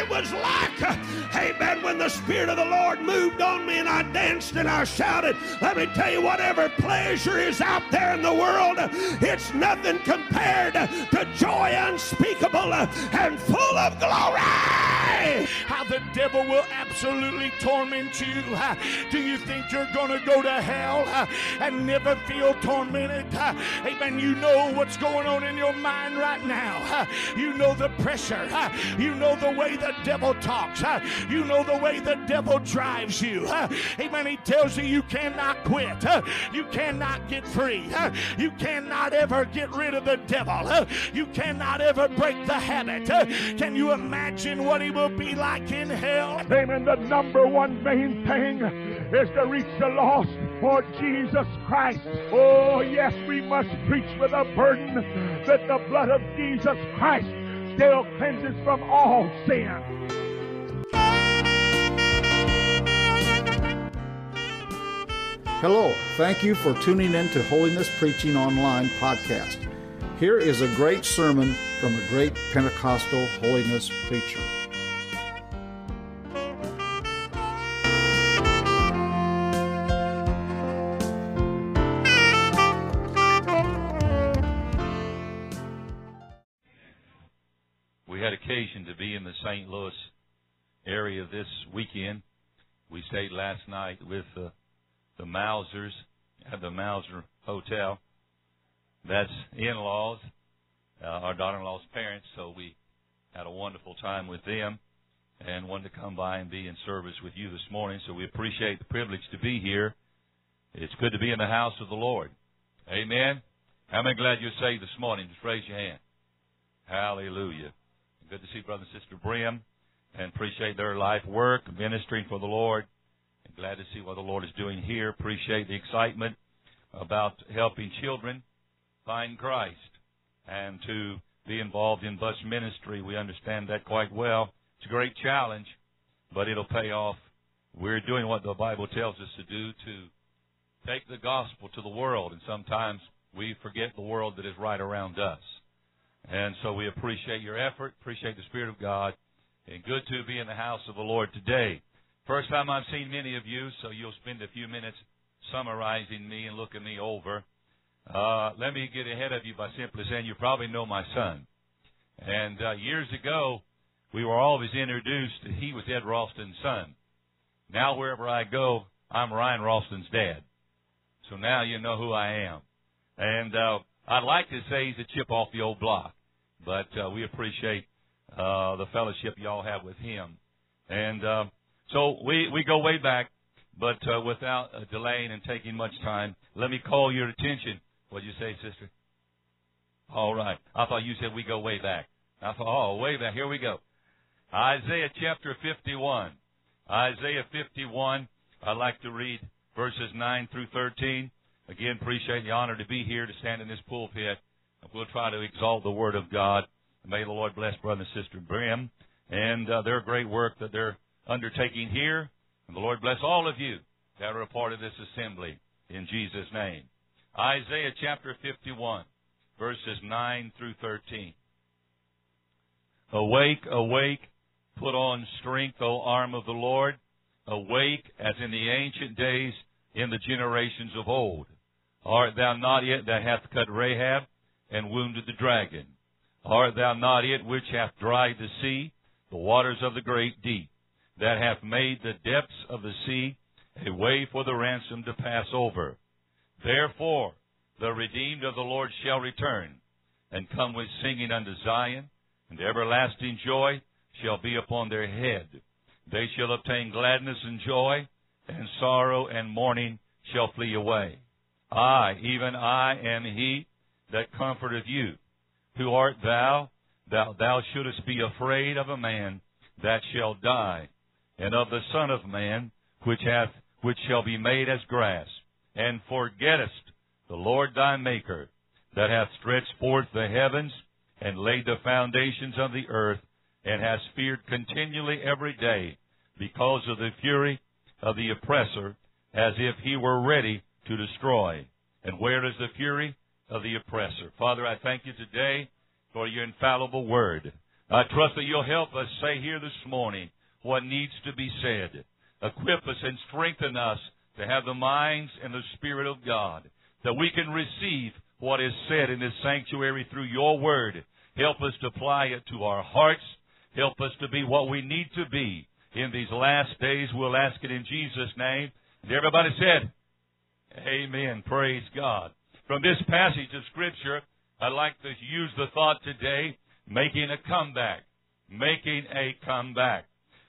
it was like, amen, when the Spirit of the Lord moved on me and I danced and I shouted. Let me tell you, whatever pleasure is out there in the world, it's nothing compared to joy unspeakable and full of glory. How the devil will absolutely torment you. Do you think you're going to go to hell and never feel tormented? Amen. You know what's going on in your mind right now. You know the pressure. You know the way the devil talks. You know the way the devil drives you. Amen. He tells you you cannot quit. You cannot get free. You cannot ever get rid of the devil. You cannot ever break the habit. Can you imagine what he will be like in hell? Amen. The number one main thing is to reach the lost for Jesus Christ. Oh, yes, we must preach with a burden that the blood of Jesus Christ still cleanses from all sin. Hello, thank you for tuning in to Holiness Preaching Online podcast. Here is a great sermon from a great Pentecostal holiness preacher. In the St. Louis area this weekend. We stayed last night with the, the Mausers at the Mauser Hotel. That's in-laws, uh, our daughter-in-law's parents. So we had a wonderful time with them and wanted to come by and be in service with you this morning. So we appreciate the privilege to be here. It's good to be in the house of the Lord. Amen. How many glad you're saved this morning? Just raise your hand. Hallelujah. Good to see Brother and Sister Brim and appreciate their life work, ministering for the Lord. And glad to see what the Lord is doing here. Appreciate the excitement about helping children find Christ and to be involved in bus ministry. We understand that quite well. It's a great challenge, but it'll pay off. We're doing what the Bible tells us to do to take the gospel to the world, and sometimes we forget the world that is right around us. And so we appreciate your effort, appreciate the Spirit of God, and good to be in the house of the Lord today. First time I've seen many of you, so you'll spend a few minutes summarizing me and looking me over. Uh, let me get ahead of you by simply saying you probably know my son. And uh, years ago, we were always introduced, that he was Ed Ralston's son. Now wherever I go, I'm Ryan Ralston's dad. So now you know who I am. And uh, I'd like to say he's a chip off the old block, but uh, we appreciate uh, the fellowship y'all have with him. And uh, so we, we go way back, but uh, without uh, delaying and taking much time, let me call your attention. What'd you say, sister? All right. I thought you said we go way back. I thought, oh, way back. Here we go. Isaiah chapter 51. Isaiah 51. I'd like to read verses 9 through 13. Again, appreciate the honor to be here to stand in this pulpit. We'll try to exalt the Word of God. May the Lord bless Brother and Sister Brim and uh, their great work that they're undertaking here. And the Lord bless all of you that are a part of this assembly in Jesus' name. Isaiah chapter 51, verses 9 through 13. Awake, awake, put on strength, O arm of the Lord. Awake as in the ancient days, in the generations of old. Art thou not it that hath cut Rahab and wounded the dragon? Art thou not it which hath dried the sea, the waters of the great deep, that hath made the depths of the sea a way for the ransom to pass over? Therefore, the redeemed of the Lord shall return, and come with singing unto Zion, and everlasting joy shall be upon their head. They shall obtain gladness and joy, and sorrow and mourning shall flee away. I, even I, am he that comforteth you. Who art thou? Thou, thou shouldest be afraid of a man that shall die, and of the Son of Man, which hath, which shall be made as grass, and forgettest the Lord thy Maker, that hath stretched forth the heavens, and laid the foundations of the earth, and hast feared continually every day, because of the fury of the oppressor, as if he were ready to destroy. And where is the fury of the oppressor? Father, I thank you today for your infallible word. I trust that you'll help us say here this morning what needs to be said. Equip us and strengthen us to have the minds and the Spirit of God, that we can receive what is said in this sanctuary through your word. Help us to apply it to our hearts. Help us to be what we need to be in these last days. We'll ask it in Jesus' name. And everybody said, Amen. Praise God. From this passage of Scripture, I'd like to use the thought today, making a comeback. Making a comeback.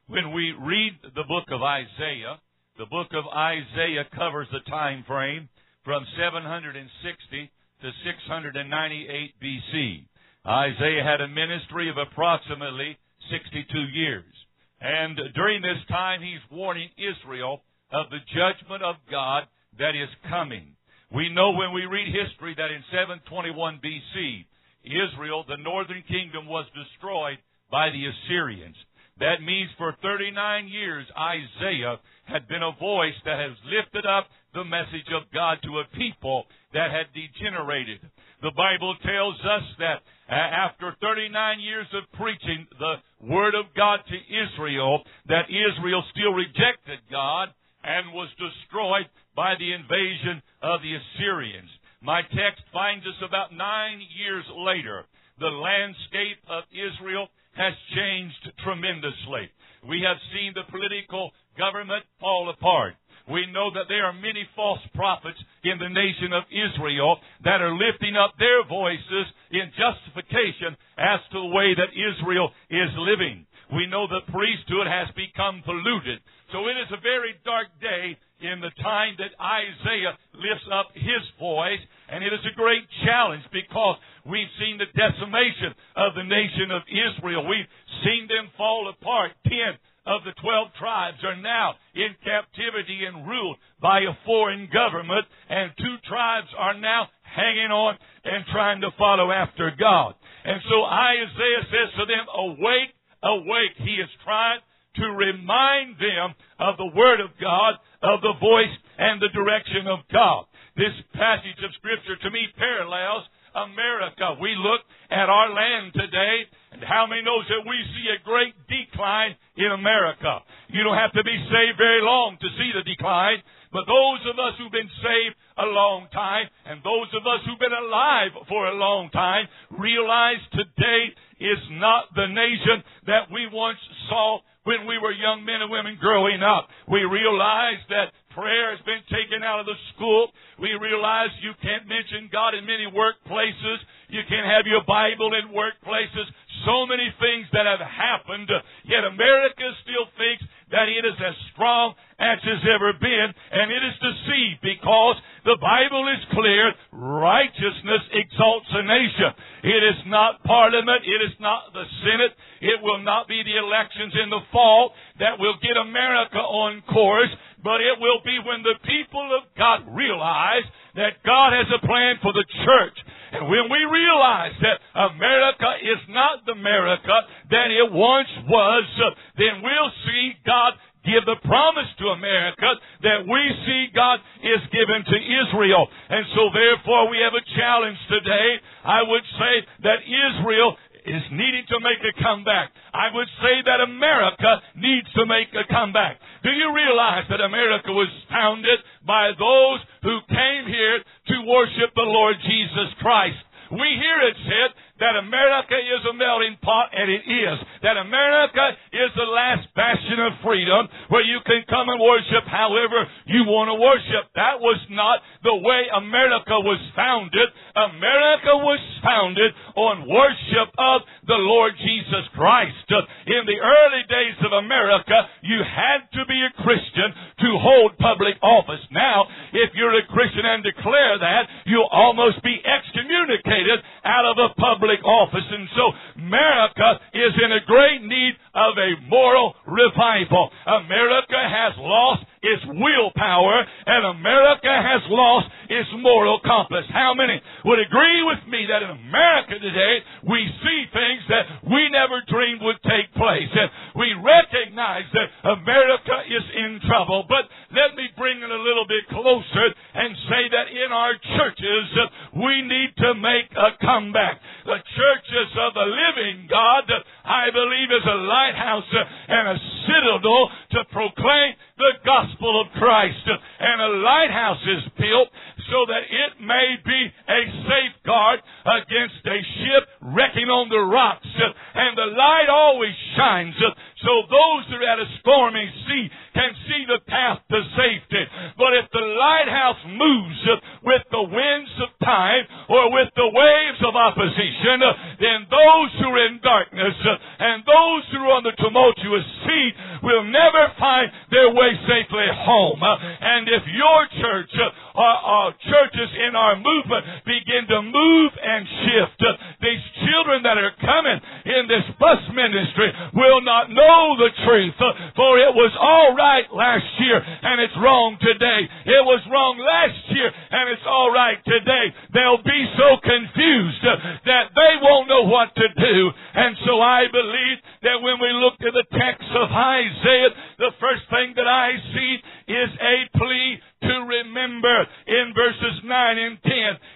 When we read the book of Isaiah, the book of Isaiah covers the time frame from 760 to 698 BC. Isaiah had a ministry of approximately 62 years. And during this time, he's warning Israel of the judgment of God that is coming. We know when we read history that in 721 BC, Israel, the northern kingdom, was destroyed by the Assyrians. That means for 39 years, Isaiah had been a voice that has lifted up the message of God to a people that had degenerated. The Bible tells us that uh, after 39 years of preaching the Word of God to Israel, that Israel still rejected God and was destroyed by the invasion of the Assyrians. My text finds us about nine years later. The landscape of Israel has changed tremendously. We have seen the political government fall apart. We know that there are many false prophets in the nation of Israel that are lifting up their voices in justification as to the way that Israel is living. We know the priesthood has become polluted. So it is a very dark day in the time that Isaiah lifts up his voice, and it is a great challenge because we've seen the decimation of the nation of Israel. We've seen them fall apart. Ten of the twelve tribes are now in captivity and ruled by a foreign government, and two tribes are now hanging on and trying to follow after God. And so Isaiah says to them, Awake, awake. He is trying to remind them of the Word of God of the voice and the direction of God. This passage of Scripture to me parallels America. We look at our land today, and how many knows that we see a great decline in America? You don't have to be saved very long to see the decline, but those of us who've been saved a long time, and those of us who've been alive for a long time, realize today is not the nation that we once saw when we were young men and women growing up. We realize that prayer has been taken out of the school. We realize you can't mention God in many workplaces. You can't have your Bible in workplaces. So many things that have happened. Yet America still thinks that it is as strong as it's ever been. And it is deceived because the Bible is clear. Righteousness exalts a nation. It is not parliament. It is not the Senate. It will not be the elections in the fall that will get America on course, but it will be when the people of God realize that God has a plan for the church. And when we realize that America is not the America that it once was, uh, then we'll see God give the promise to America that we see God is given to Israel. And so therefore we have a challenge today. I would say that Israel is needing to make a comeback. I would say that America needs to make a comeback. Do you realize that America was founded by those who came here to worship the Lord Jesus Christ? We hear it said that America is a melting pot, and it is. That America is the last bastion of freedom where you can come and worship however you want to worship. That was not the way America was founded. America was founded on worship of the Lord Jesus Christ. In the early days of America, you had to be a Christian to hold public office. Now, if you're a Christian and declare that, you'll almost be excommunicated out of a public office. And so, America is in a great need of a moral revival. America has lost its willpower, and America has lost its moral compass. How many would agree with me that in America today we see things that we never dreamed would take place? And we recognize that America is in trouble. But let me bring it a little bit closer and say that in our churches we need to make a comeback. The churches of the living God, I believe, is a lighthouse and a citadel to proclaim the gospel of Christ. And a lighthouse is built so that it may be a safeguard against a ship wrecking on the rocks. And the light always shines so those who are at a stormy sea can see the path to safety. But if the lighthouse moves with the winds of time or with the waves of opposition, then those who are in darkness and those who are on the tumultuous sea will never find their way safely home. And if your church or, or churches in our movement begin to move and shift, these children that are coming in this bus ministry will not know know the truth. Uh, for it was all right last year and it's wrong today. It was wrong last year and it's all right today. They'll be so confused uh, that they won't know what to do. And so I believe that when we look at the text of Isaiah, the first thing that I see is a plea to remember. In verses 9 and 10,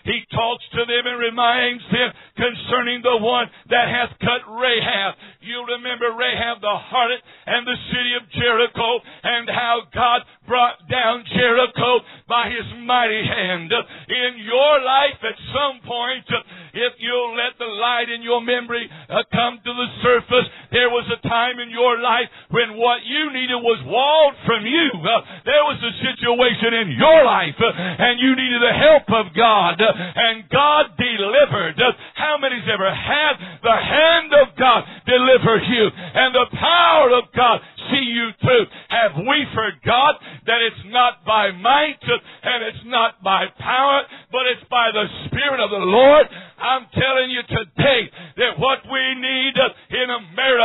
he talks to them and reminds them concerning the one that hath cut Rahab. You remember Rahab the harlot and the city of Jericho and how God brought down Jericho by his mighty hand. In your life at some point, if you'll let the light in your memory uh, come to the surface, there was a time in your life when what you needed was walled from you. There was a situation in your life and you needed the help of God and God delivered. How many's ever had the hand of God deliver you and the power of God see you through? Have we forgot that it's not by might and it's not by power, but it's by the Spirit of the Lord? I'm telling you today that what we need in America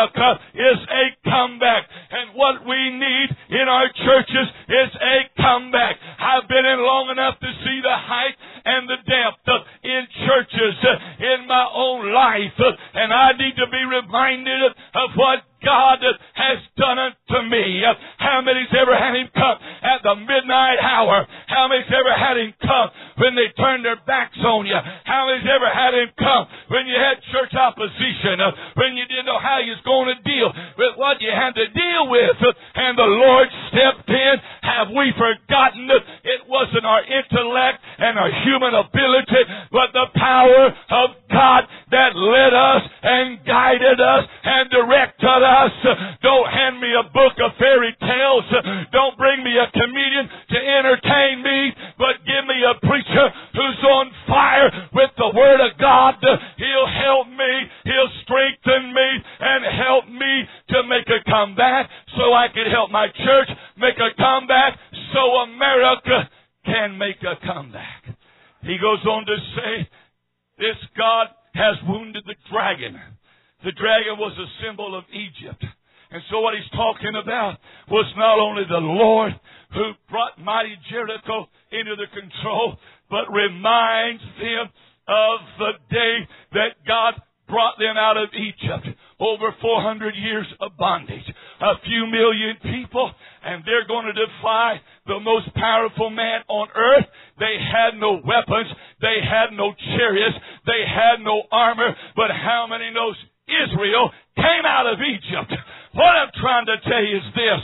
is a comeback. And what we need in our churches is a comeback. I've been in long enough to see the height and the depth in churches uh, in my own life. Uh, and I need to be reminded of what God has done unto me. How many's ever had him come at the midnight hour? How many's ever had him come when they turned their backs on you? How many's ever had him come when you had church opposition? Uh, when you didn't know how you was going to deal with what you had to deal with? And the Lord stepped in. Have we forgotten that it wasn't our intellect and our human ability, but the power of God that led us and guided us and directed us us. Don't hand me a book of fairy tales. Don't bring me a comedian to entertain me, but give me a preacher who's on fire with the Word of God. He'll help me. He'll strengthen me and help me to make a comeback so I can help my church make a comeback so America can make a comeback. He goes on to say, this God has wounded the dragon the dragon was a symbol of Egypt. And so what he's talking about was not only the Lord who brought mighty Jericho into the control, but reminds them of the day that God brought them out of Egypt. Over 400 years of bondage. A few million people, and they're going to defy the most powerful man on earth. They had no weapons. They had no chariots. They had no armor. But how many knows Israel came out of Egypt. What I'm trying to tell you is this,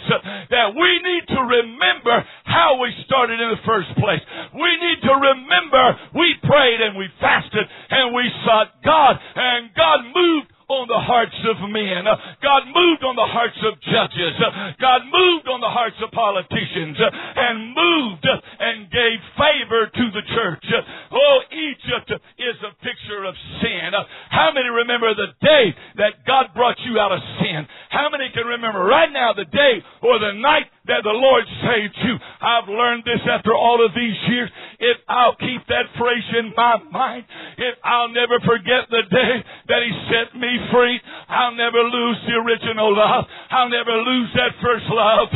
that we need to remember how we started in the first place. We need to remember we prayed and we fasted and we sought God and God moved on the hearts of men. Uh, God moved on the hearts of judges. Uh, God moved on the hearts of politicians uh, and moved and gave favor to the church. Oh, Egypt is a picture of sin. How many remember the day that God brought you out of sin? How many can remember right now the day or the night that the Lord saved you. I've learned this after all of these years. If I'll keep that phrase in my mind, if I'll never forget the day that He set me free, I'll never lose the original love. I'll never lose that first love.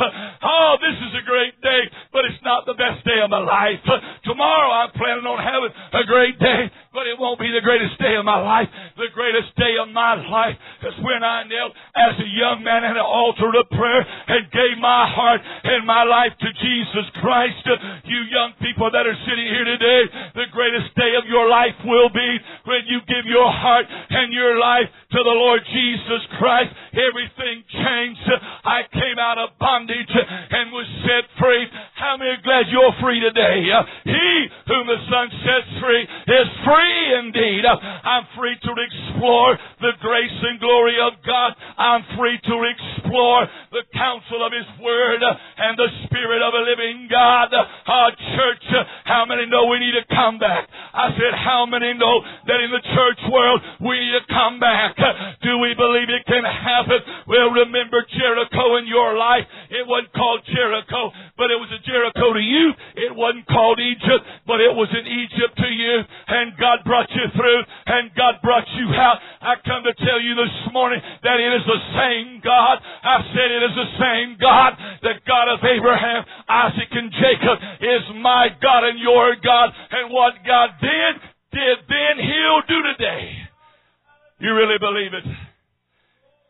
Oh, this is a great day, but it's not the best day of my life. Tomorrow I'm planning on having a great day, but it won't be the greatest day of my life. The greatest day of my life is when I knelt as a young man at an altar of prayer and gave my heart and my life to Jesus Christ. You young people that are sitting here today, the greatest day of your life will be when you give your heart and your life to the Lord Jesus Christ. Everything changed. I came out of bondage and was set free. How many are glad you're free today? He whom the Son sets free is free indeed. I'm free to explore the grace and glory of God. I'm free to explore the counsel of His Word and the Spirit of a living God. Our church, how many know we need to come back? I said, how many know that in the church world we need to come back? Do we believe it can happen? Well, remember Jericho in your life. It wasn't called Jericho, but it was a Jericho to you. It wasn't called Egypt, but it was an Egypt to you. And God brought you through, and God brought you out. I come to tell you this morning that it is the same God. I said it is the same God. The God of Abraham, Isaac, and Jacob is my God and your God. And what God did, did then, He'll do today. You really believe it?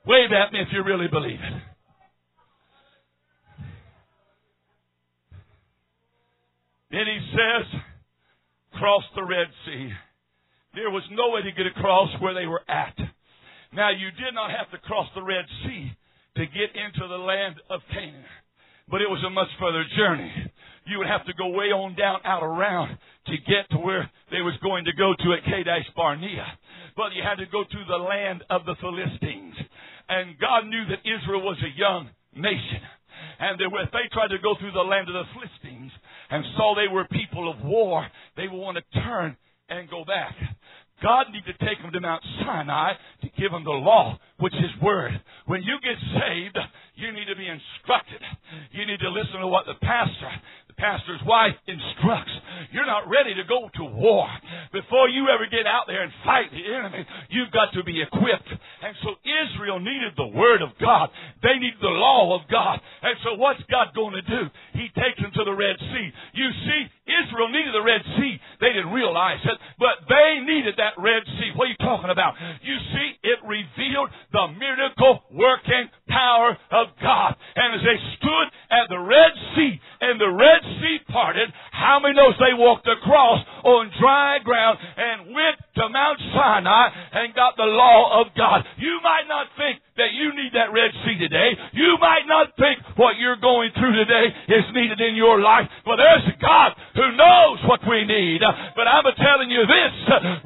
Wave at me if you really believe it. Then he says, cross the Red Sea. There was no way to get across where they were at. Now you did not have to cross the Red Sea to get into the land of Canaan, but it was a much further journey. You would have to go way on down out around to get to where they was going to go to at Kadesh Barnea. But you had to go to the land of the Philistines. And God knew that Israel was a young nation. And if they tried to go through the land of the Philistines and saw they were people of war, they would want to turn and go back. God needed to take them to Mount Sinai to give them the law, which is Word. When you get saved, you need to be instructed. You need to listen to what the pastor, pastor's wife instructs. You're not ready to go to war. Before you ever get out there and fight the enemy, you've got to be equipped. And so Israel needed the Word of God. They needed the law of God. And so what's God going to do? He takes them to the Red Sea. You see, Israel needed the Red Sea. They didn't realize it, but they needed that Red Sea. What are you talking about? You see, it revealed the miracle working power of God. And as they stood at the Red Sea and the Red Sea parted, how many knows they walked across on dry ground and went to Mount Sinai and got the law of God? You might not think that you need that Red Sea today. You might not think what you're going through today is needed in your life, but there's a God who knows what we need. But I'm telling you this,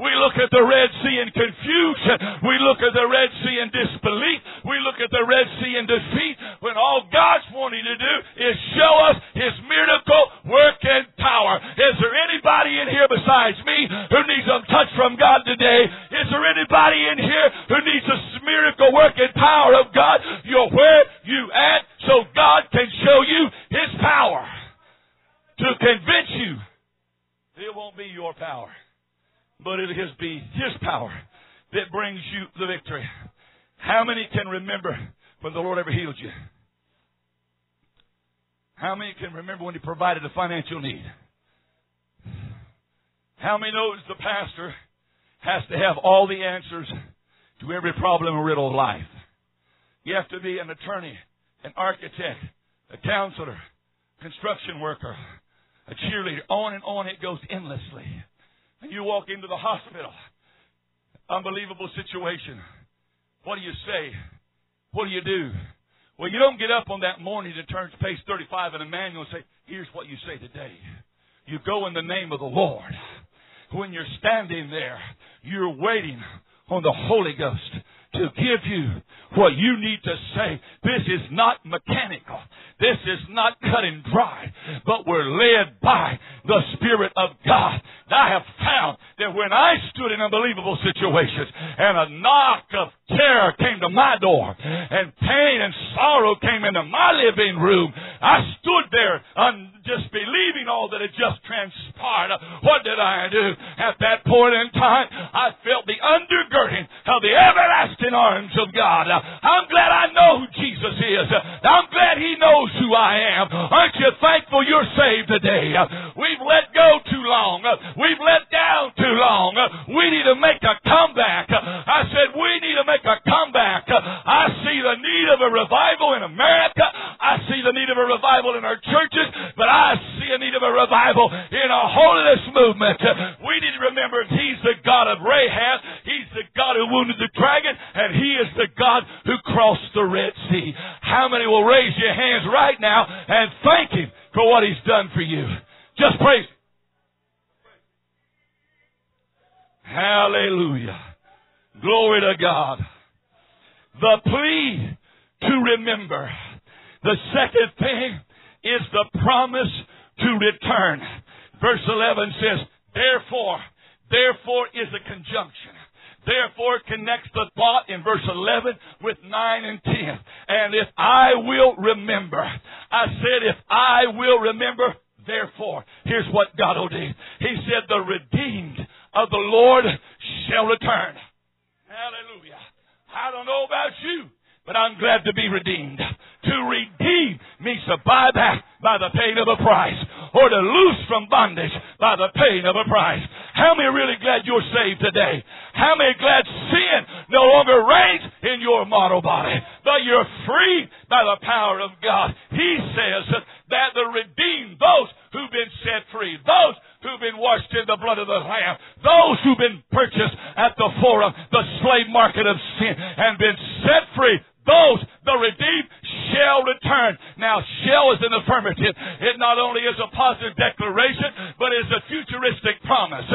we look at the Red Sea in confusion. We look at the Red Sea in disbelief. We look at the Red Sea in defeat when all God's wanting to do is show us His miracle work and power. Is there anybody in here besides me who needs a touch from God today? Is there anybody in here who needs a miracle work and power of God? You're where you at so God can show you His power to convince you. It won't be your power, but it'll be His power that brings you the victory. How many can remember when the Lord ever healed you? How many can remember when He provided a financial need? How many knows the pastor has to have all the answers to every problem and riddle of life? You have to be an attorney, an architect, a counselor, construction worker, a cheerleader. On and on it goes endlessly. And you walk into the hospital. Unbelievable situation. What do you say? What do you do? Well, you don't get up on that morning to turn to page 35 in a manual and say, here's what you say today. You go in the name of the Lord. When you're standing there, you're waiting on the Holy Ghost to give you what you need to say. This is not mechanical. This is not cut and dry, but we're led by the Spirit of God. I have found that when I stood in unbelievable situations and a knock of terror came to my door and pain and sorrow came into my living room, I stood there un- just believing all that had just transpired. What did I do? At that point in time, I felt the undergirding of the everlasting arms of God. I'm glad I know who Jesus is. I'm glad He knows who I am. Aren't you thankful you're saved today? We've let go too long. We've let down too long. We need to make a comeback. I said we need to make a comeback. I see the need of a revival in America. I see the need of a revival in our churches, but I see a need of a revival in our holiness movement. We need to remember He's the God of Rahab. He's the God who wounded the dragon, and He is the God who crossed the Red Sea. How many will raise your hands right now and thank Him for what He's done for you? Just praise Hallelujah. Glory to God. The plea to remember. The second thing is the promise to return. Verse 11 says, Therefore, therefore is a conjunction. Therefore connects the thought in verse 11 with 9 and 10. And if I will remember, I said if I will remember, therefore, here's what God will do. He said the redeemed of the Lord shall return. Hallelujah. I don't know about you, but I'm glad to be redeemed. To redeem means to buy back by the paying of a price, or to loose from bondage by the paying of a price. How many really glad you're saved today? How many glad sin no longer reigns in your mortal body, but you're free by the power of God? He says that the redeemed, those who've been set free, those who've been washed in the blood of the Lamb, those who've been purchased at the forum, the slave market of sin, and been set free, those, the redeemed, shall return. Now, shall is an affirmative. It not only is a positive declaration, but is a futuristic promise.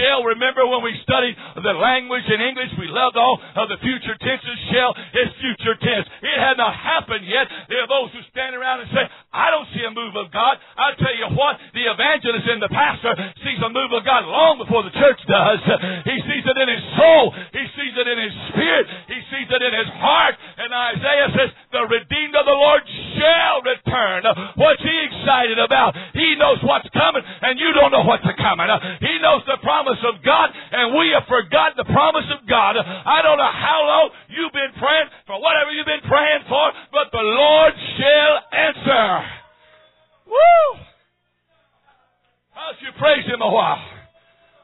Shall, remember when we studied the language in English, we loved all of the future tenses. Shall is future tense. It had not happened yet. There are those who stand around and say, I don't see a move of God. I tell you what, the evangelist and the pastor sees a move of God long before the church does. He sees it in his soul. He sees it in his spirit. He sees it in his heart. And Isaiah says, the redeemed of the Lord shall return. What's he excited about? He knows what's coming and you don't know what's coming. He knows the promise of God and we have forgotten the promise of God. I don't know how long you've been praying for whatever you've been praying for, but the Lord shall answer. Woo! Why don't you praise him a while?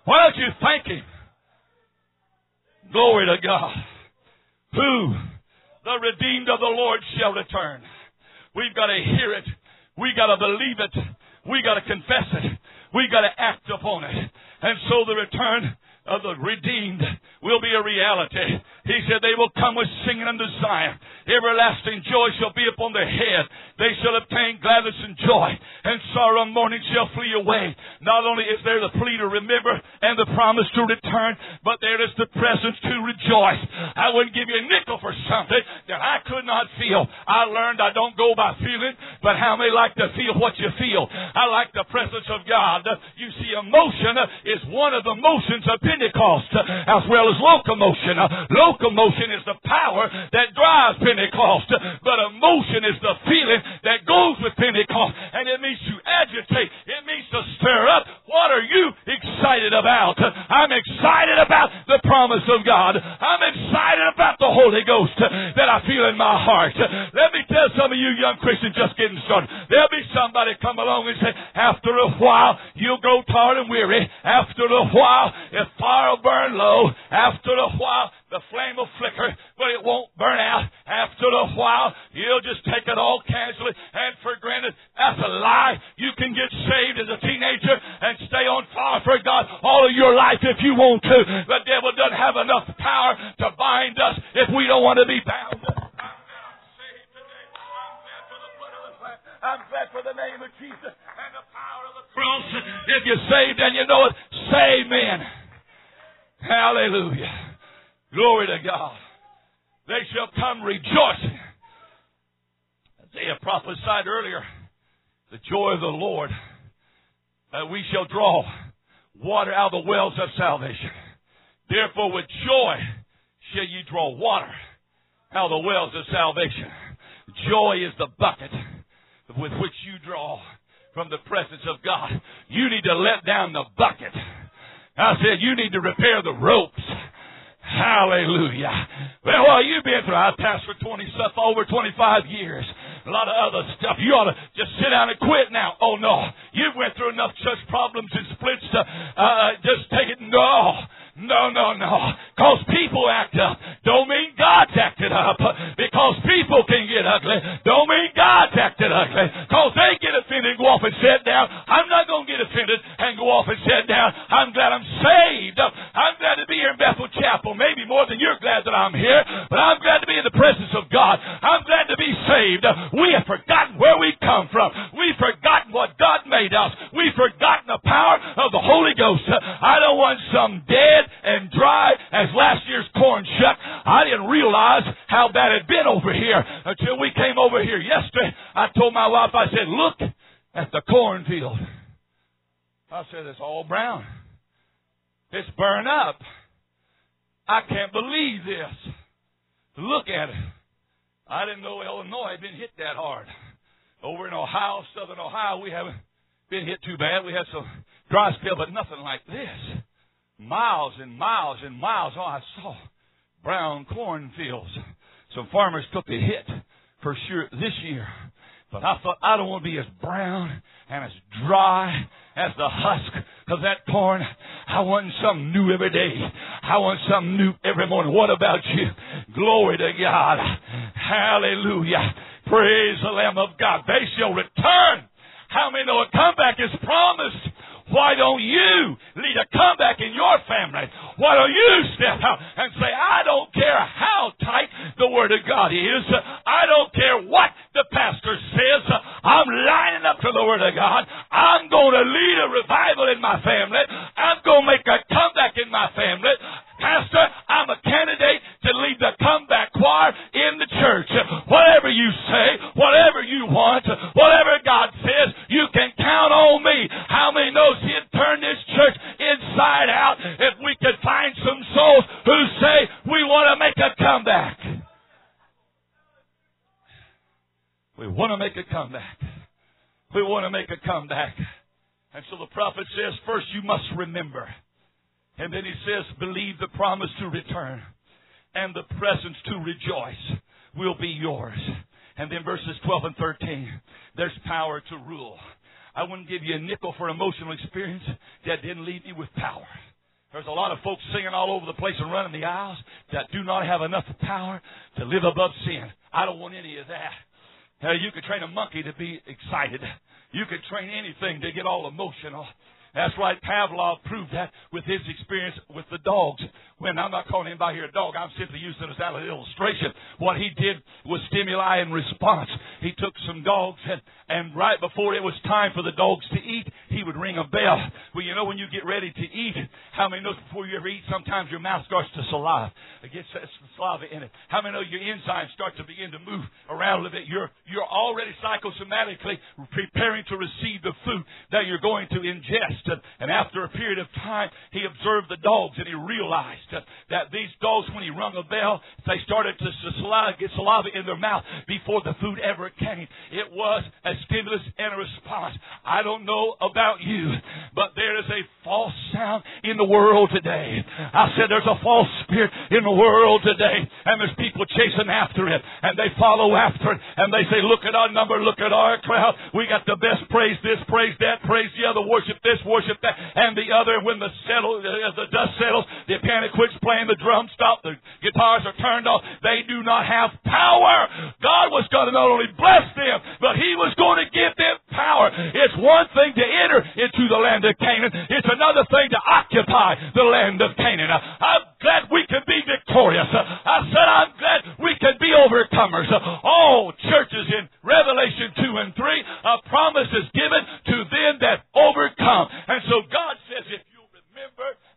Why don't you thank him? Glory to God. Who the redeemed of the Lord shall return. We've got to hear it. We've got to believe it. We've got to confess it. We've got to act upon it. And so the return of the redeemed will be a reality. He said, They will come with singing unto Zion. Everlasting joy shall be upon their head. They shall obtain gladness and joy, and sorrow and mourning shall flee away. Not only is there the plea to remember and the promise to return, but there is the presence to rejoice. I wouldn't give you a nickel for something that I could not feel. I learned I don't go by feeling, but how many like to feel what you feel? I like the presence of God. You see, emotion is one of the motions of Pentecost, as well as locomotion. Locomotion is the power that drives Pentecost, but emotion is the feeling that goes with Pentecost, and it means to agitate. It means to stir up. What are you excited about? I'm excited about the promise of God. I'm excited about the Holy Ghost that I feel in my heart. Let me tell some of you young Christians just getting started. There'll be somebody come along and say, after a while, you'll grow tired and weary. After a while, if fire will burn low. After a while, the flame will flicker, but it won't burn out. After a while, you'll just take it all casually and for granted. That's a lie. You can get saved as a teenager and stay on fire for God all of your life if you want to. The devil doesn't have enough power to bind us if we don't want to be bound. I'm glad for the name of Jesus and the power of the cross. If you're saved and you know it, say amen. Hallelujah. Glory to God. They shall come rejoicing. Isaiah prophesied earlier the joy of the Lord. Uh, we shall draw water out of the wells of salvation. Therefore, with joy shall you draw water out of the wells of salvation. Joy is the bucket with which you draw from the presence of God. You need to let down the bucket. I said, you need to repair the ropes. Hallelujah. Well, well, you've been through, I've passed for 20 stuff over 25 years. A lot of other stuff. You ought to just sit down and quit now. Oh no. You've went through enough church problems and splits to, uh, just take it. No. No, no, no. Cause people act up. Don't mean God's acted up. Because people can get ugly. It's burned up. I can't believe this. Look at it. I didn't know Illinois had been hit that hard. Over in Ohio, southern Ohio, we haven't been hit too bad. We had some dry spell, but nothing like this miles and miles and miles. Oh, I saw brown cornfields. Some farmers took a hit for sure this year. But I thought I don't want to be as brown and as dry as the husk of that corn. I want something new every day. I want something new every morning. What about you? Glory to God. Hallelujah. Praise the Lamb of God. They shall return. How many know a comeback is promised? Why don't you lead a comeback in your family? Why don't you step out and say, I don't care how tight the Word of God is. I don't care what the pastor says. I'm lining up to the Word of God. I'm going to lead a revival in my family. I'm going to make a comeback in my family. Pastor, I'm a candidate to lead the comeback choir in the church. Whatever you say, whatever you want, whatever God says, you can count on me. How many knows He'd turn this church inside out if we could find some souls who say we want to make a comeback? We want to make a comeback. We want to make a comeback. And so the prophet says, first you must remember. And then he says, believe the promise to return and the presence to rejoice will be yours. And then verses 12 and 13, there's power to rule. I wouldn't give you a nickel for emotional experience that didn't leave me with power. There's a lot of folks singing all over the place and running the aisles that do not have enough power to live above sin. I don't want any of that. You could train a monkey to be excited. You could train anything to get all emotional. That's right. Pavlov proved that with his experience with the dogs. When I'm not calling anybody here a dog, I'm simply using it as an illustration. What he did was stimuli and response. He took some dogs and, and right before it was time for the dogs to eat, he would ring a bell. Well, you know when you get ready to eat, how many know before you ever eat, sometimes your mouth starts to saliva. It gets some saliva in it. How many know your enzymes start to begin to move around a little bit? You're, you're already psychosomatically preparing to receive the food that you're going to ingest. And after a period of time, he observed the dogs and he realized that these dogs, when he rung a bell, they started to saliva, get saliva in their mouth before the food ever came. It was a stimulus and a response. I don't know about you, but there is a false sound in the world today. I said there's a false spirit in the world today, and there's people chasing after it, and they follow after it, and they say, look at our number, look at our crowd. We got the best praise this, praise that, praise the other, worship this, worship that and the other. When the settle, uh, the dust settles, the piano quits playing, the drums stop, the guitars are turned off. They do not have power. God was going to not only bless them, but He was going to give them power. It's one thing to enter into the land of Canaan. It's another thing to occupy the land of Canaan. I'm glad we can be victorious. I said I'm glad we can be overcomers. All churches in Revelation 2 and 3, a promise is given to them that overcome. And so God says, if you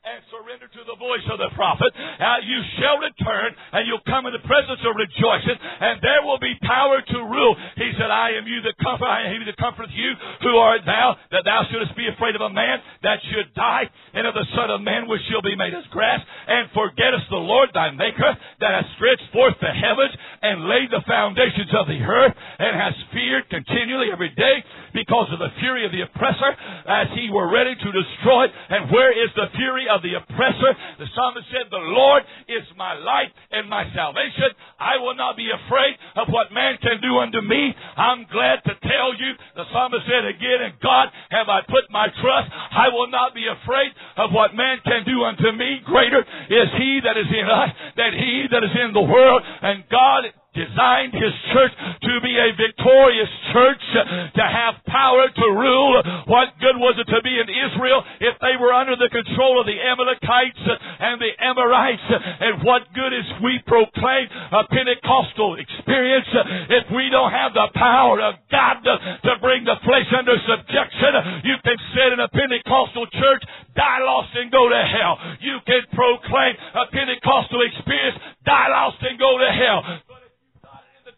and surrender to the voice of the prophet, uh, you shall return and you'll come in the presence of rejoicing and there will be power to rule. He said, I am you that comfort, I am he that comforteth you. Who art thou that thou shouldest be afraid of a man that should die? and of the Son of Man which shall be made as grass, and forgettest the Lord thy Maker, that hath stretched forth the heavens, and laid the foundations of the earth, and hast feared continually every day, because of the fury of the oppressor, as he were ready to destroy. And where is the fury of the oppressor? The psalmist said, The Lord is my light and my salvation. I will not be afraid of what man can do unto me. I'm glad to tell you, the psalmist said again, In God have I put my trust. I will not be afraid of what man can do unto me. Greater is he that is in us than he that is in the world. And God designed His church to be a victorious church, uh, to have power to rule. What good was it to be in Israel if they were under the control of the Amalekites uh, and the Amorites? Uh, and what good is we proclaim a Pentecostal experience if we don't have the power of God to, to bring the flesh under subjection? You can sit in a Pentecostal church, die lost and go to hell. You can proclaim a Pentecostal experience, die lost and go to hell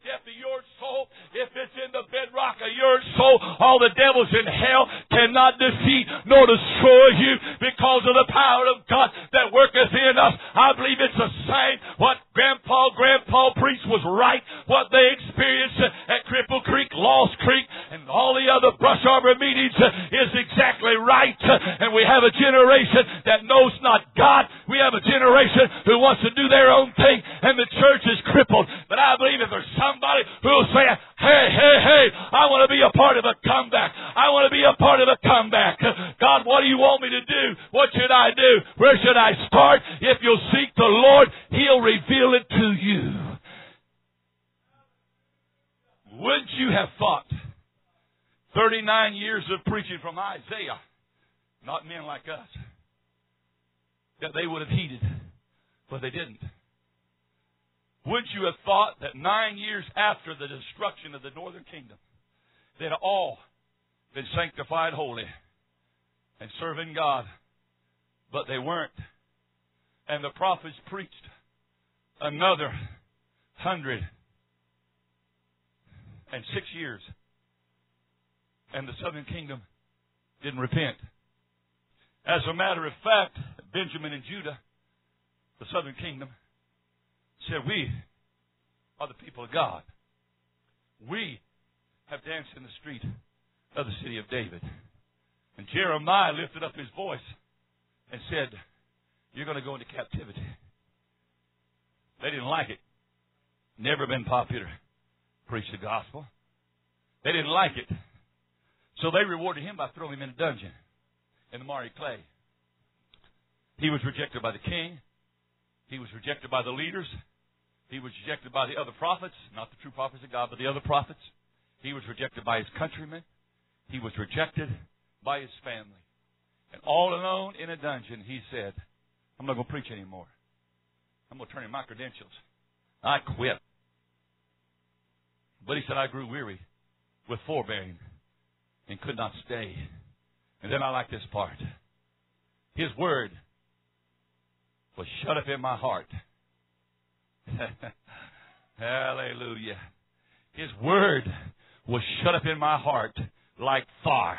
depth of your soul, if it's in the bedrock of your soul, all the devils in hell cannot defeat nor destroy you because of the power of God that worketh in us. I believe it's the same. What Grandpa, Grandpa Priest was right. What they experienced at Cripple Creek, Lost Creek, and all the other brush arbor meetings is exactly right. And we have a generation that knows not God. We have a generation who wants to do their own thing, and the church is crippled. But I believe if there's somebody who'll say, hey, hey, hey, I want to be a part of a comeback. I want to be a part of a comeback. God, what do you want me to do? What should I do? Where should I start? If you'll seek the Lord, He'll reveal it to you. Wouldn't you have thought 39 years of preaching from Isaiah, not men like us, that they would have heeded, but they didn't? Wouldn't you have thought that nine years after the destruction of the northern kingdom, they'd all been sanctified holy and serving God, but they weren't. And the prophets preached another hundred and six years, and the southern kingdom didn't repent. As a matter of fact, Benjamin and Judah, the southern kingdom, said, We are the people of God. We have danced in the street of the city of David. And Jeremiah lifted up his voice and said, You're going to go into captivity. They didn't like it. Never been popular. Preach the gospel. They didn't like it. So they rewarded him by throwing him in a dungeon in the miry clay. He was rejected by the king. He was rejected by the leaders. He was rejected by the other prophets, not the true prophets of God, but the other prophets. He was rejected by his countrymen. He was rejected by his family. And all alone in a dungeon, he said, I'm not going to preach anymore. I'm going to turn in my credentials. I quit. But he said, I grew weary with forbearing and could not stay. And then I like this part. His word was shut up in my heart. Hallelujah. His word was shut up in my heart like fire,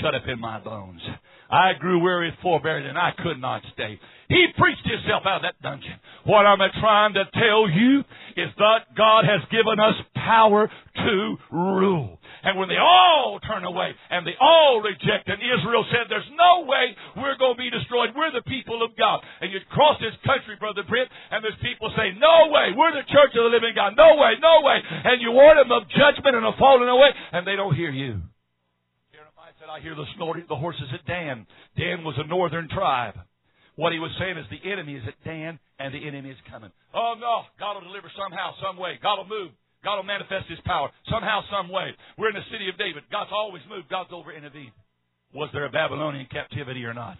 shut up in my bones. I grew weary of forbearing and I could not stay. He preached himself out of that dungeon. What I'm trying to tell you is that God has given us power to rule. And when they all turn away and they all reject, and Israel said, There's no way we're going to be destroyed. We're the people of God. And you cross this country, Brother Britt, and there's people say, No way, we're the church of the living God. No way, no way. And you warn them of judgment and of falling away, and they don't hear you. Jeremiah said, I hear the snorting of the horses at Dan. Dan was a northern tribe. What he was saying is the enemy is at Dan and the enemy is coming. Oh no, God will deliver somehow, some way. God will move. God will manifest His power somehow, some way. We're in the city of David. God's always moved. God's over intervened. Was there a Babylonian captivity or not?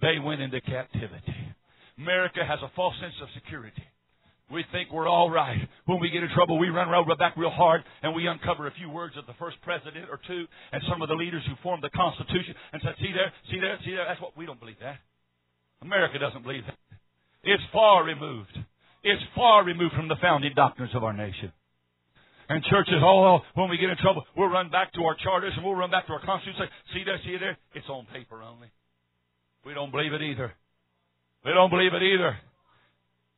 They went into captivity. America has a false sense of security. We think we're all right. When we get in trouble, we run around back real hard and we uncover a few words of the first president or two and some of the leaders who formed the Constitution and said, see there, see there, see there. That's what we don't believe that. America doesn't believe that. It's far removed. It's far removed from the founding doctrines of our nation. And churches, oh, oh, when we get in trouble, we'll run back to our charters and we'll run back to our constitution see there, see there? It's on paper only. We don't believe it either. We don't believe it either.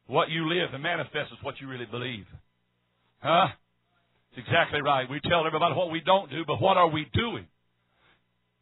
What you live and manifest is what you really believe. Huh? It's exactly right. We tell everybody what we don't do, but what are we doing?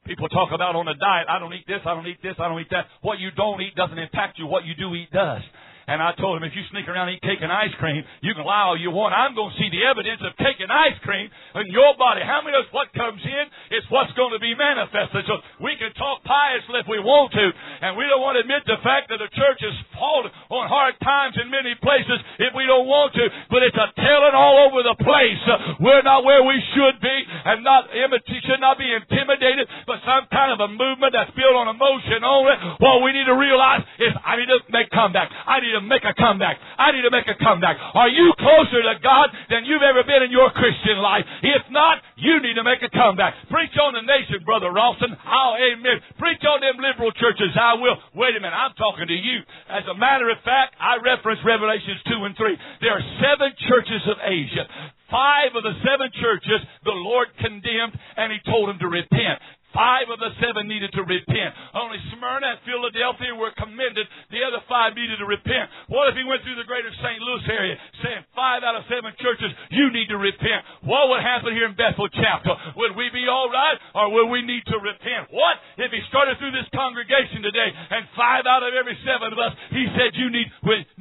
People talk about on a diet, I don't eat this, I don't eat this, I don't eat that. What you don't eat doesn't impact you. What you do eat does. And I told him, if you sneak around and eat cake and ice cream, you can lie all you want. I'm going to see the evidence of cake and ice cream in your body. How many knows what comes in? is what's going to be manifested. So we can talk piously if we want to, and we don't want to admit the fact that the church has fallen on hard times in many places if we don't want to. But it's a telling all over the place. We're not where we should be, and not should not be intimidated, but some kind of a movement that's built on emotion only. What we need to realize is I need to make comeback. I need to make a comeback. I need to make a comeback. Are you closer to God than you've ever been in your Christian life? If not, you need to make a comeback. Preach on the nation, Brother Rawson. I'll amen. Preach on them liberal churches. I will. Wait a minute. I'm talking to you. As a matter of fact, I reference Revelations 2 and 3. There are seven churches of Asia. Five of the seven churches the Lord condemned and He told them to repent. Five of the seven needed to repent. Only Smyrna and Philadelphia were commended. The other five needed to repent. What if he went through the greater St. Louis area saying five out of seven churches, you need to repent? What would happen here in Bethel Chapel? Would we be all right or would we need to repent? What if he started through this congregation today and five out of every seven of us, he said you need,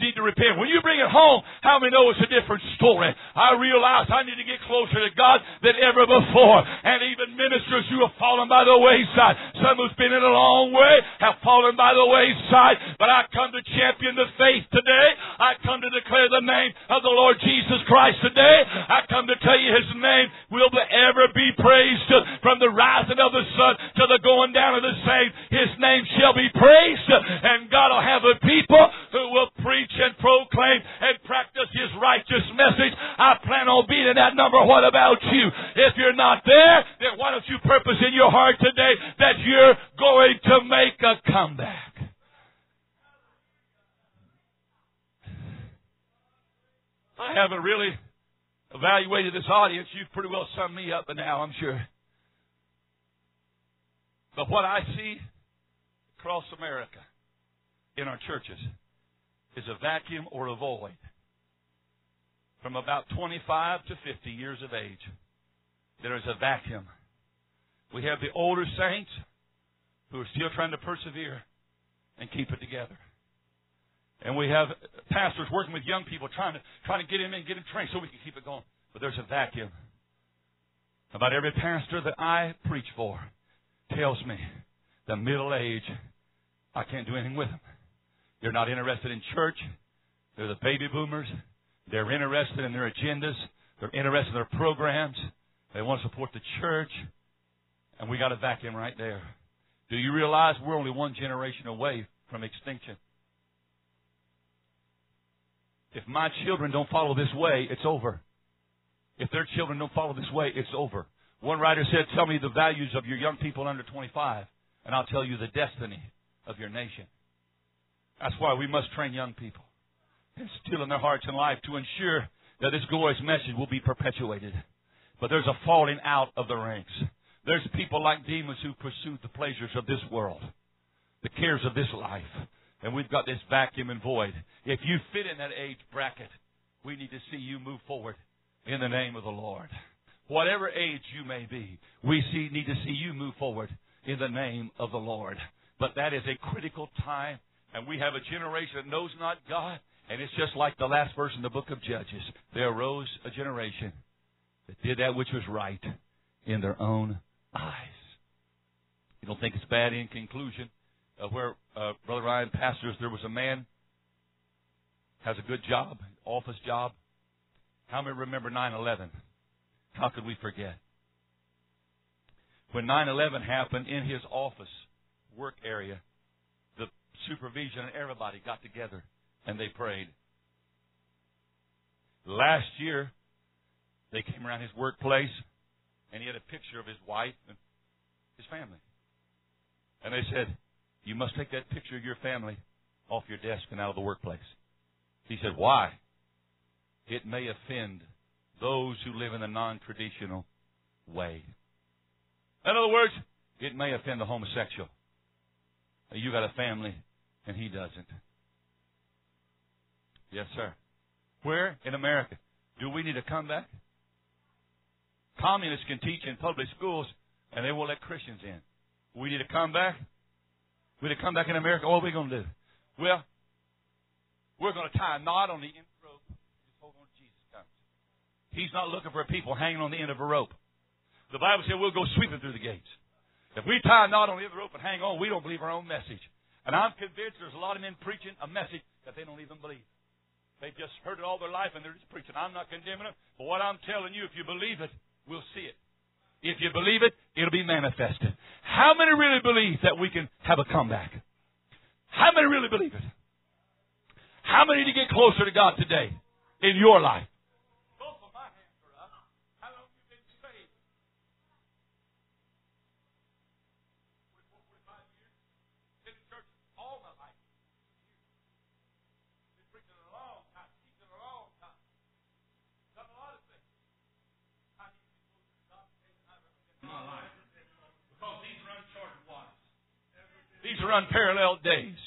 need to repent? When you bring it home, how many know it's a different story? I realize I need to get closer to God than ever before. And even ministers who have fallen by the wayside. Some who's been in a long way have fallen by the wayside. But I come to champion the faith today. I come to declare the name of the Lord Jesus Christ today. I come to tell you His name will ever be praised from the rising of the sun to the going down of the same. His name shall be praised, and God will have a people who will preach and proclaim and practice His righteous message. I plan on being in that number. What about you? If you're not there, then why don't you purpose in your heart today that you're going to make a comeback? I haven't really evaluated this audience. You've pretty well summed me up by now, I'm sure. But what I see across America in our churches is a vacuum or a void from about 25 to 50 years of age. There is a vacuum. We have the older saints who are still trying to persevere and keep it together. And we have pastors working with young people trying to trying to get them in, get them trained so we can keep it going. But there's a vacuum. About every pastor that I preach for tells me the middle age, I can't do anything with them. They're not interested in church. They're the baby boomers. They're interested in their agendas. They're interested in their programs. They want to support the church. And we got a vacuum right there. Do you realize we're only one generation away from extinction? If my children don't follow this way, it's over. If their children don't follow this way, it's over. One writer said, Tell me the values of your young people under 25, and I'll tell you the destiny of your nation. That's why we must train young people, instill in their hearts and life to ensure that this glorious message will be perpetuated. But there's a falling out of the ranks. There's people like Demas who pursue the pleasures of this world, the cares of this life. And we've got this vacuum and void. If you fit in that age bracket, we need to see you move forward in the name of the Lord. Whatever age you may be, we see, need to see you move forward in the name of the Lord. But that is a critical time, and we have a generation that knows not God, and it's just like the last verse in the book of Judges. There arose a generation that did that which was right in their own eyes. You don't think it's bad in conclusion? Uh, where uh, Brother Ryan pastors, there was a man has a good job, office job. How many remember 9/11? How could we forget? When 9/11 happened in his office work area, the supervision and everybody got together and they prayed. Last year, they came around his workplace and he had a picture of his wife and his family. And they said, You must take that picture of your family off your desk and out of the workplace. He said, Why? It may offend those who live in a non traditional way. In other words, it may offend the homosexual. You got a family, and he doesn't. Yes, sir. Where? In America. Do we need to come back? Communists can teach in public schools, and they won't let Christians in. We need to come back. We need to come back in America. What are we going to do? Well, we're going to tie a knot on the end of the rope. Just hold on Jesus comes. He's not looking for people hanging on the end of a rope. The Bible said we'll go sweeping through the gates. If we tie a knot on the end of the rope and hang on, we don't believe our own message. And I'm convinced there's a lot of men preaching a message that they don't even believe. They've just heard it all their life and they're just preaching. I'm not condemning them, but what I'm telling you, if you believe it, we'll see it. If you believe it, it'll be manifested. How many really believe that we can have a comeback? How many really believe it? How many to get closer to God today in your life? These are unparalleled days.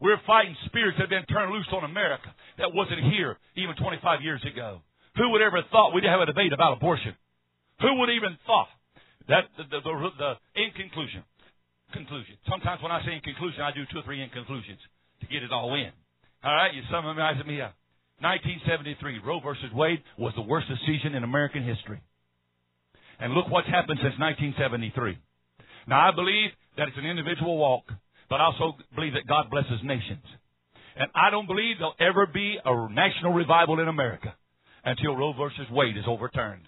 We're fighting spirits that have been turned loose on America that wasn't here even 25 years ago. Who would ever thought we'd have a debate about abortion? Who would even thought that the, the, the, the in conclusion, conclusion. Sometimes when I say in conclusion, I do two or three in conclusions to get it all in. All right, you summarize me up. 1973, Roe versus Wade was the worst decision in American history. And look what's happened since 1973. Now I believe that it's an individual walk, but I also believe that God blesses nations. And I don't believe there'll ever be a national revival in America until Roe versus Wade is overturned.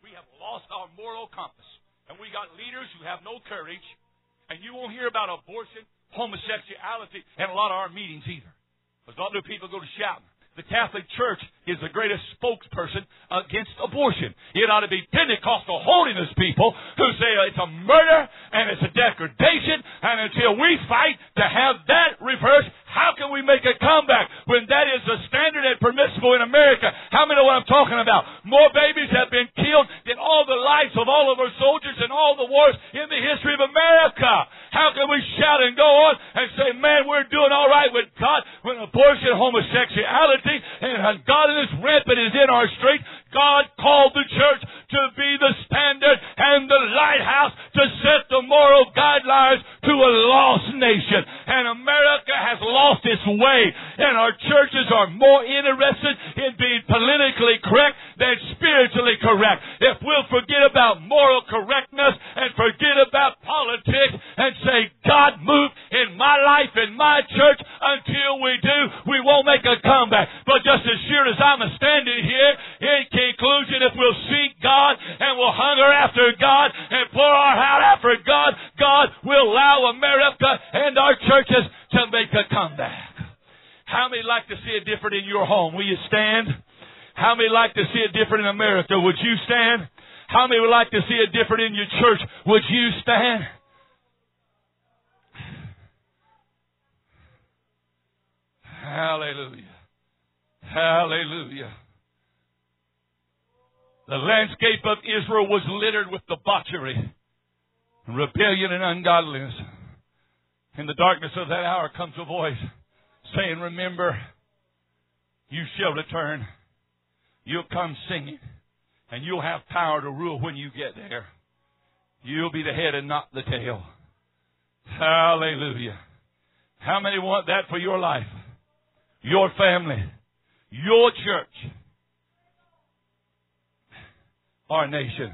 We have lost our moral compass, and we got leaders who have no courage, and you won't hear about abortion, homosexuality, and a lot of our meetings either. Because a lot of people go to shouting the Catholic Church is the greatest spokesperson against abortion. It ought to be Pentecostal holiness people who say it's a murder and it's a degradation, and until we fight to have that reversed, how can we make a comeback when that is the standard and permissible in America? How many know what I'm talking about? More babies have been killed than all the lives of all of our soldiers in all the wars in the history of America. How can we shout and go on and say, man, we're doing all right with God when abortion, homosexuality, and godliness rampant is in our streets? God called the church to be the standard and the lighthouse to set the moral guidelines to a lost nation. And America has lost its way. And our churches are more interested in being politically correct than spiritually correct. If we'll forget about moral correctness and forget about politics and say, God move in my life, in my church, until we do, we won't make a comeback. But just as sure as I'm standing here, in conclusion, if we'll seek God and we'll hunger after God and pour our heart after God, God will allow America and our churches to make a comeback. How many like to see it different in your home? Will you stand? How many like to see it different in America? Would you stand? How many would like to see it different in your church? Would you stand? Hallelujah. Hallelujah. The landscape of Israel was littered with debauchery, rebellion, and ungodliness. In the darkness of that hour comes a voice saying, Remember, you shall return. You'll come singing, and you'll have power to rule when you get there. You'll be the head and not the tail. Hallelujah. How many want that for your life? Your family? Your church? Our nation?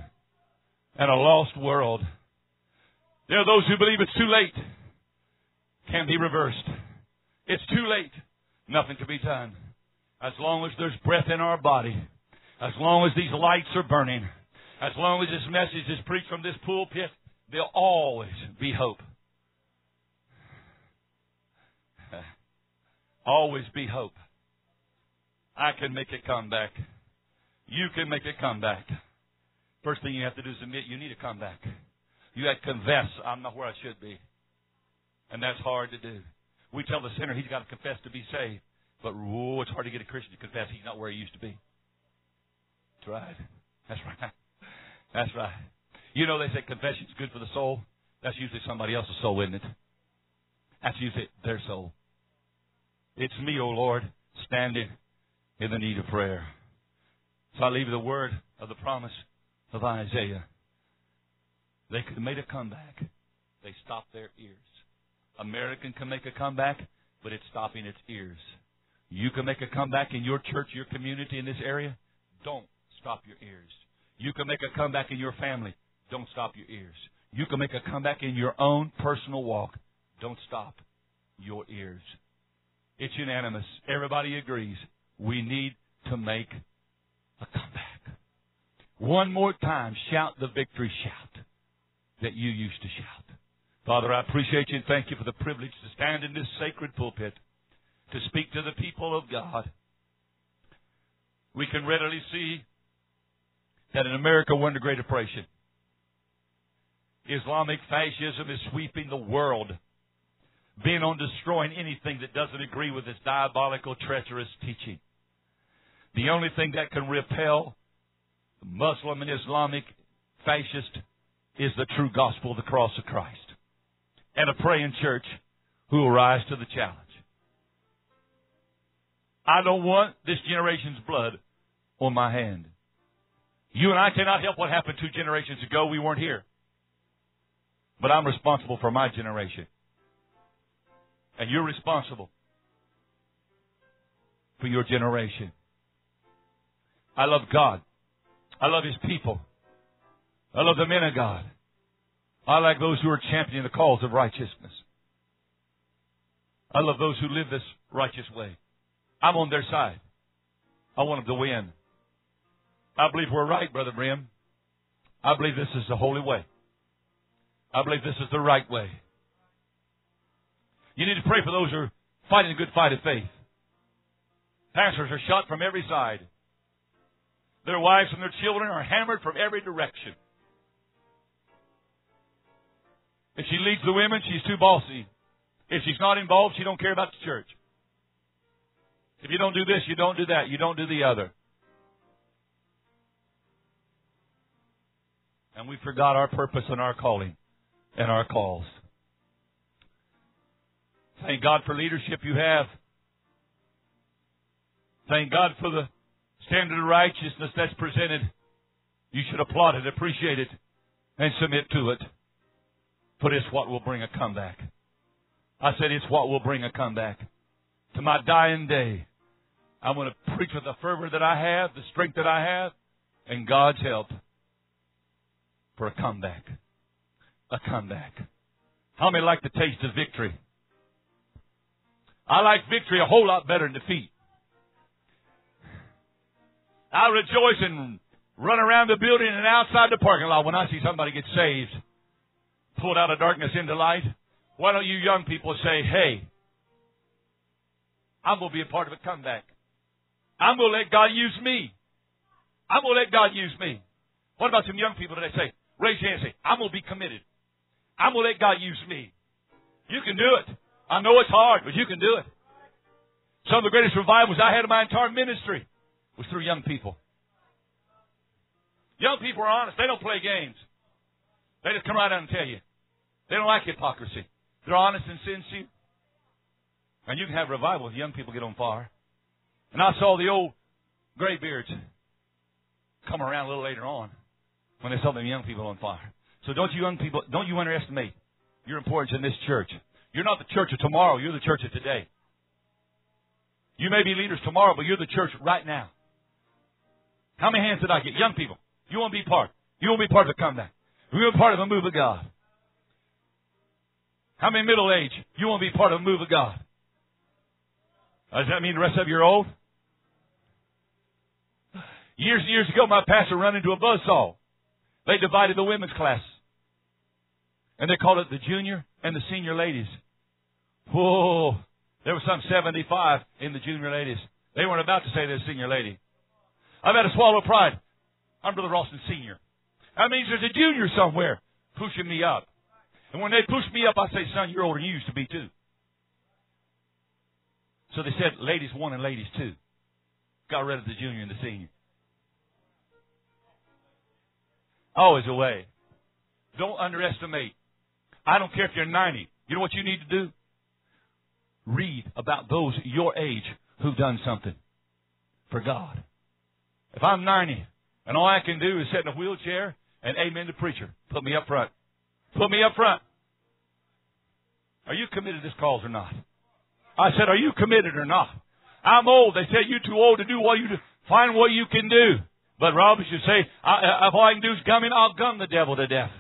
And a lost world? There are those who believe it's too late. Can be reversed. It's too late. Nothing to be done. As long as there's breath in our body, as long as these lights are burning, as long as this message is preached from this pulpit, there'll always be hope. always be hope. I can make a comeback. You can make a comeback. First thing you have to do is admit you need to come back. You have to confess, I'm not where I should be. And that's hard to do. We tell the sinner he's got to confess to be saved. But whoa, it's hard to get a Christian to confess he's not where he used to be. That's right. That's right. That's right. You know they say confession's good for the soul. That's usually somebody else's soul, isn't it? That's usually their soul. It's me, O oh Lord, standing in the need of prayer. So I leave the word of the promise of Isaiah. They could have made a comeback. They stopped their ears. American can make a comeback, but it's stopping its ears. You can make a comeback in your church, your community, in this area. Don't stop your ears. You can make a comeback in your family. Don't stop your ears. You can make a comeback in your own personal walk. Don't stop your ears. It's unanimous. Everybody agrees. We need to make a comeback. One more time, shout the victory shout that you used to shout. Father, I appreciate you and thank you for the privilege to stand in this sacred pulpit to speak to the people of God. We can readily see that in America we're under great oppression. Islamic fascism is sweeping the world, bent on destroying anything that doesn't agree with its diabolical, treacherous teaching. The only thing that can repel Muslim and Islamic fascist is the true gospel of the cross of Christ. And a praying church who will rise to the challenge. I don't want this generation's blood on my hand. You and I cannot help what happened two generations ago. We weren't here. But I'm responsible for my generation. And you're responsible for your generation. I love God. I love His people. I love the men of God. I like those who are championing the cause of righteousness. I love those who live this righteous way. I'm on their side. I want them to win. I believe we're right, Brother Brim. I believe this is the holy way. I believe this is the right way. You need to pray for those who are fighting a good fight of faith. Pastors are shot from every side. Their wives and their children are hammered from every direction. If she leads the women, she's too bossy. If she's not involved, she don't care about the church. If you don't do this, you don't do that, you don't do the other. And we forgot our purpose and our calling and our calls. Thank God for leadership you have. Thank God for the standard of righteousness that's presented. You should applaud it, appreciate it, and submit to it. For it's what will bring a comeback. I said it's what will bring a comeback. To my dying day, I'm going to preach with the fervor that I have, the strength that I have, and God's help for a comeback. A comeback. How many like the taste of victory? I like victory a whole lot better than defeat. I rejoice and run around the building and outside the parking lot when I see somebody get saved, pulled out of darkness into light. Why don't you young people say, hey, I'm going to be a part of a comeback. I'm going to let God use me. I'm going to let God use me. What about some young people today say, raise your hand and say, I'm going to be committed. I'm going to let God use me. You can do it. I know it's hard, but you can do it. Some of the greatest revivals I had in my entire ministry was through young people. Young people are honest. They don't play games. They just come right out and tell you. They don't like hypocrisy. They're honest and sincere. And you can have revival if young people get on fire. And I saw the old graybeards come around a little later on when they saw them young people on fire. So don't you young people, don't you underestimate your importance in this church. You're not the church of tomorrow, you're the church of today. You may be leaders tomorrow, but you're the church right now. How many hands did I get? Young people. You want to be part. You want to be part of the comeback. You want to be part of the move of God. How many middle age? You want to be part of the move of God. Does that mean the rest of you are old? Years and years ago, my pastor ran into a buzzsaw. They divided the women's class. And they called it the junior and the senior ladies. Whoa. There was some 75 in the junior ladies. They weren't about to say they're senior lady. I've had to swallow pride. I'm Brother Ralston Senior. That means there's a junior somewhere pushing me up. And when they push me up, I say, son, you're older than you used to be too. So they said ladies one and ladies two. Got rid of the junior and the senior. Always a way. Don't underestimate I don't care if you're 90. You know what you need to do? Read about those your age who've done something for God. If I'm 90 and all I can do is sit in a wheelchair and amen the preacher, put me up front. Put me up front. Are you committed to this cause or not? I said, are you committed or not? I'm old. They say you're too old to do what you do. Find what you can do. But Robert should say, I, if all I can do is gum I'll gum the devil to death.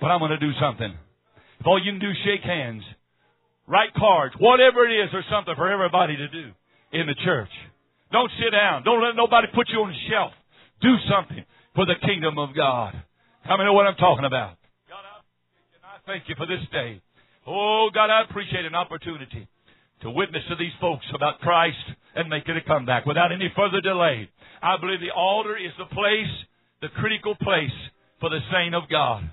But I'm going to do something. If all you can do is shake hands, write cards, whatever it is, or something for everybody to do in the church. Don't sit down. Don't let nobody put you on the shelf. Do something for the kingdom of God. How many know what I'm talking about? God, I thank you for this day. Oh, God, I appreciate an opportunity to witness to these folks about Christ and make it a comeback without any further delay. I believe the altar is the place, the critical place for the saint of God.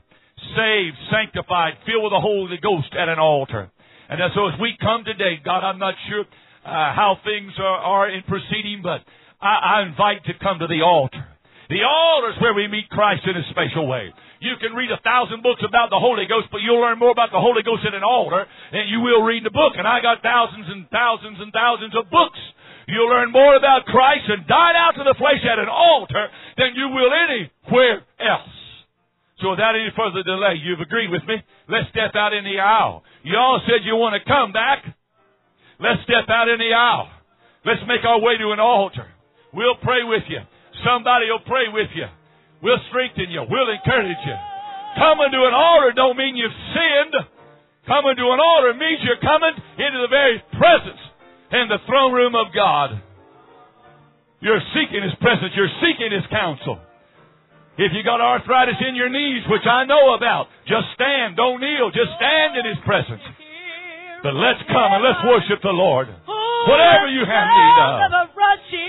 Saved, sanctified, filled with the Holy Ghost at an altar. And so as we come today, God, I'm not sure Uh, how things are, are in proceeding, but I, I invite to come to the altar. The altar is where we meet Christ in a special way. You can read a thousand books about the Holy Ghost, but you'll learn more about the Holy Ghost at an altar than you will read the book. And I got thousands and thousands and thousands of books. You'll learn more about Christ and dine out to the flesh at an altar than you will anywhere else. So without any further delay, you've agreed with me. Let's step out in the aisle. You all said you want to come back. Let's step out in the aisle. Let's make our way to an altar. We'll pray with you. Somebody will pray with you. We'll strengthen you. We'll encourage you. Coming to an altar don't mean you've sinned. Coming to an altar means you're coming into the very presence and the throne room of God. You're seeking His presence. You're seeking His counsel. If you got arthritis in your knees, which I know about, just stand. Don't kneel. Just stand in His presence. But let's come and let's worship the Lord. Oh, Whatever you have need of.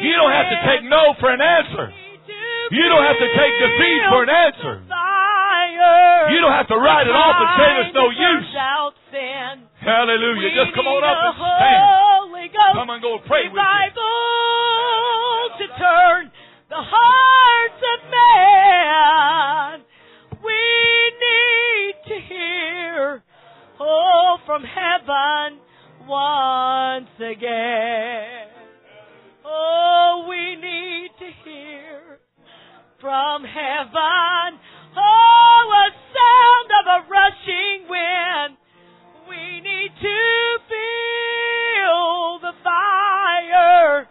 You don't have to take no for an answer. You don't have to take defeat for an answer. You don't have to write it off and say there's no use. Hallelujah. Just come on up and stand. Come and go pray with me. to turn the hearts of man. We need to hear, oh, from heaven once again. Oh, we need to hear from heaven. Oh, a sound of a rushing wind. We need to feel the fire,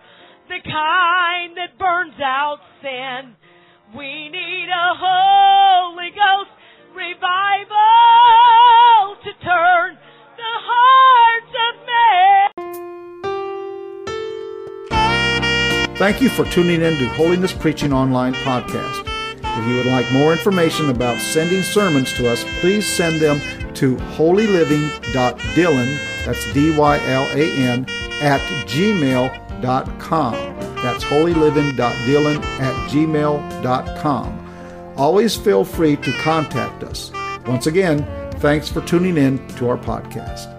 the kind that burns out sin. We need a Holy Ghost revival to turn Thank you for tuning in to Holiness Preaching Online podcast. If you would like more information about sending sermons to us, please send them to holyliving.dylan, that's D-Y-L-A-N, at gmail.com. That's holyliving.dylan at gmail.com. Always feel free to contact us. Once again, thanks for tuning in to our podcast.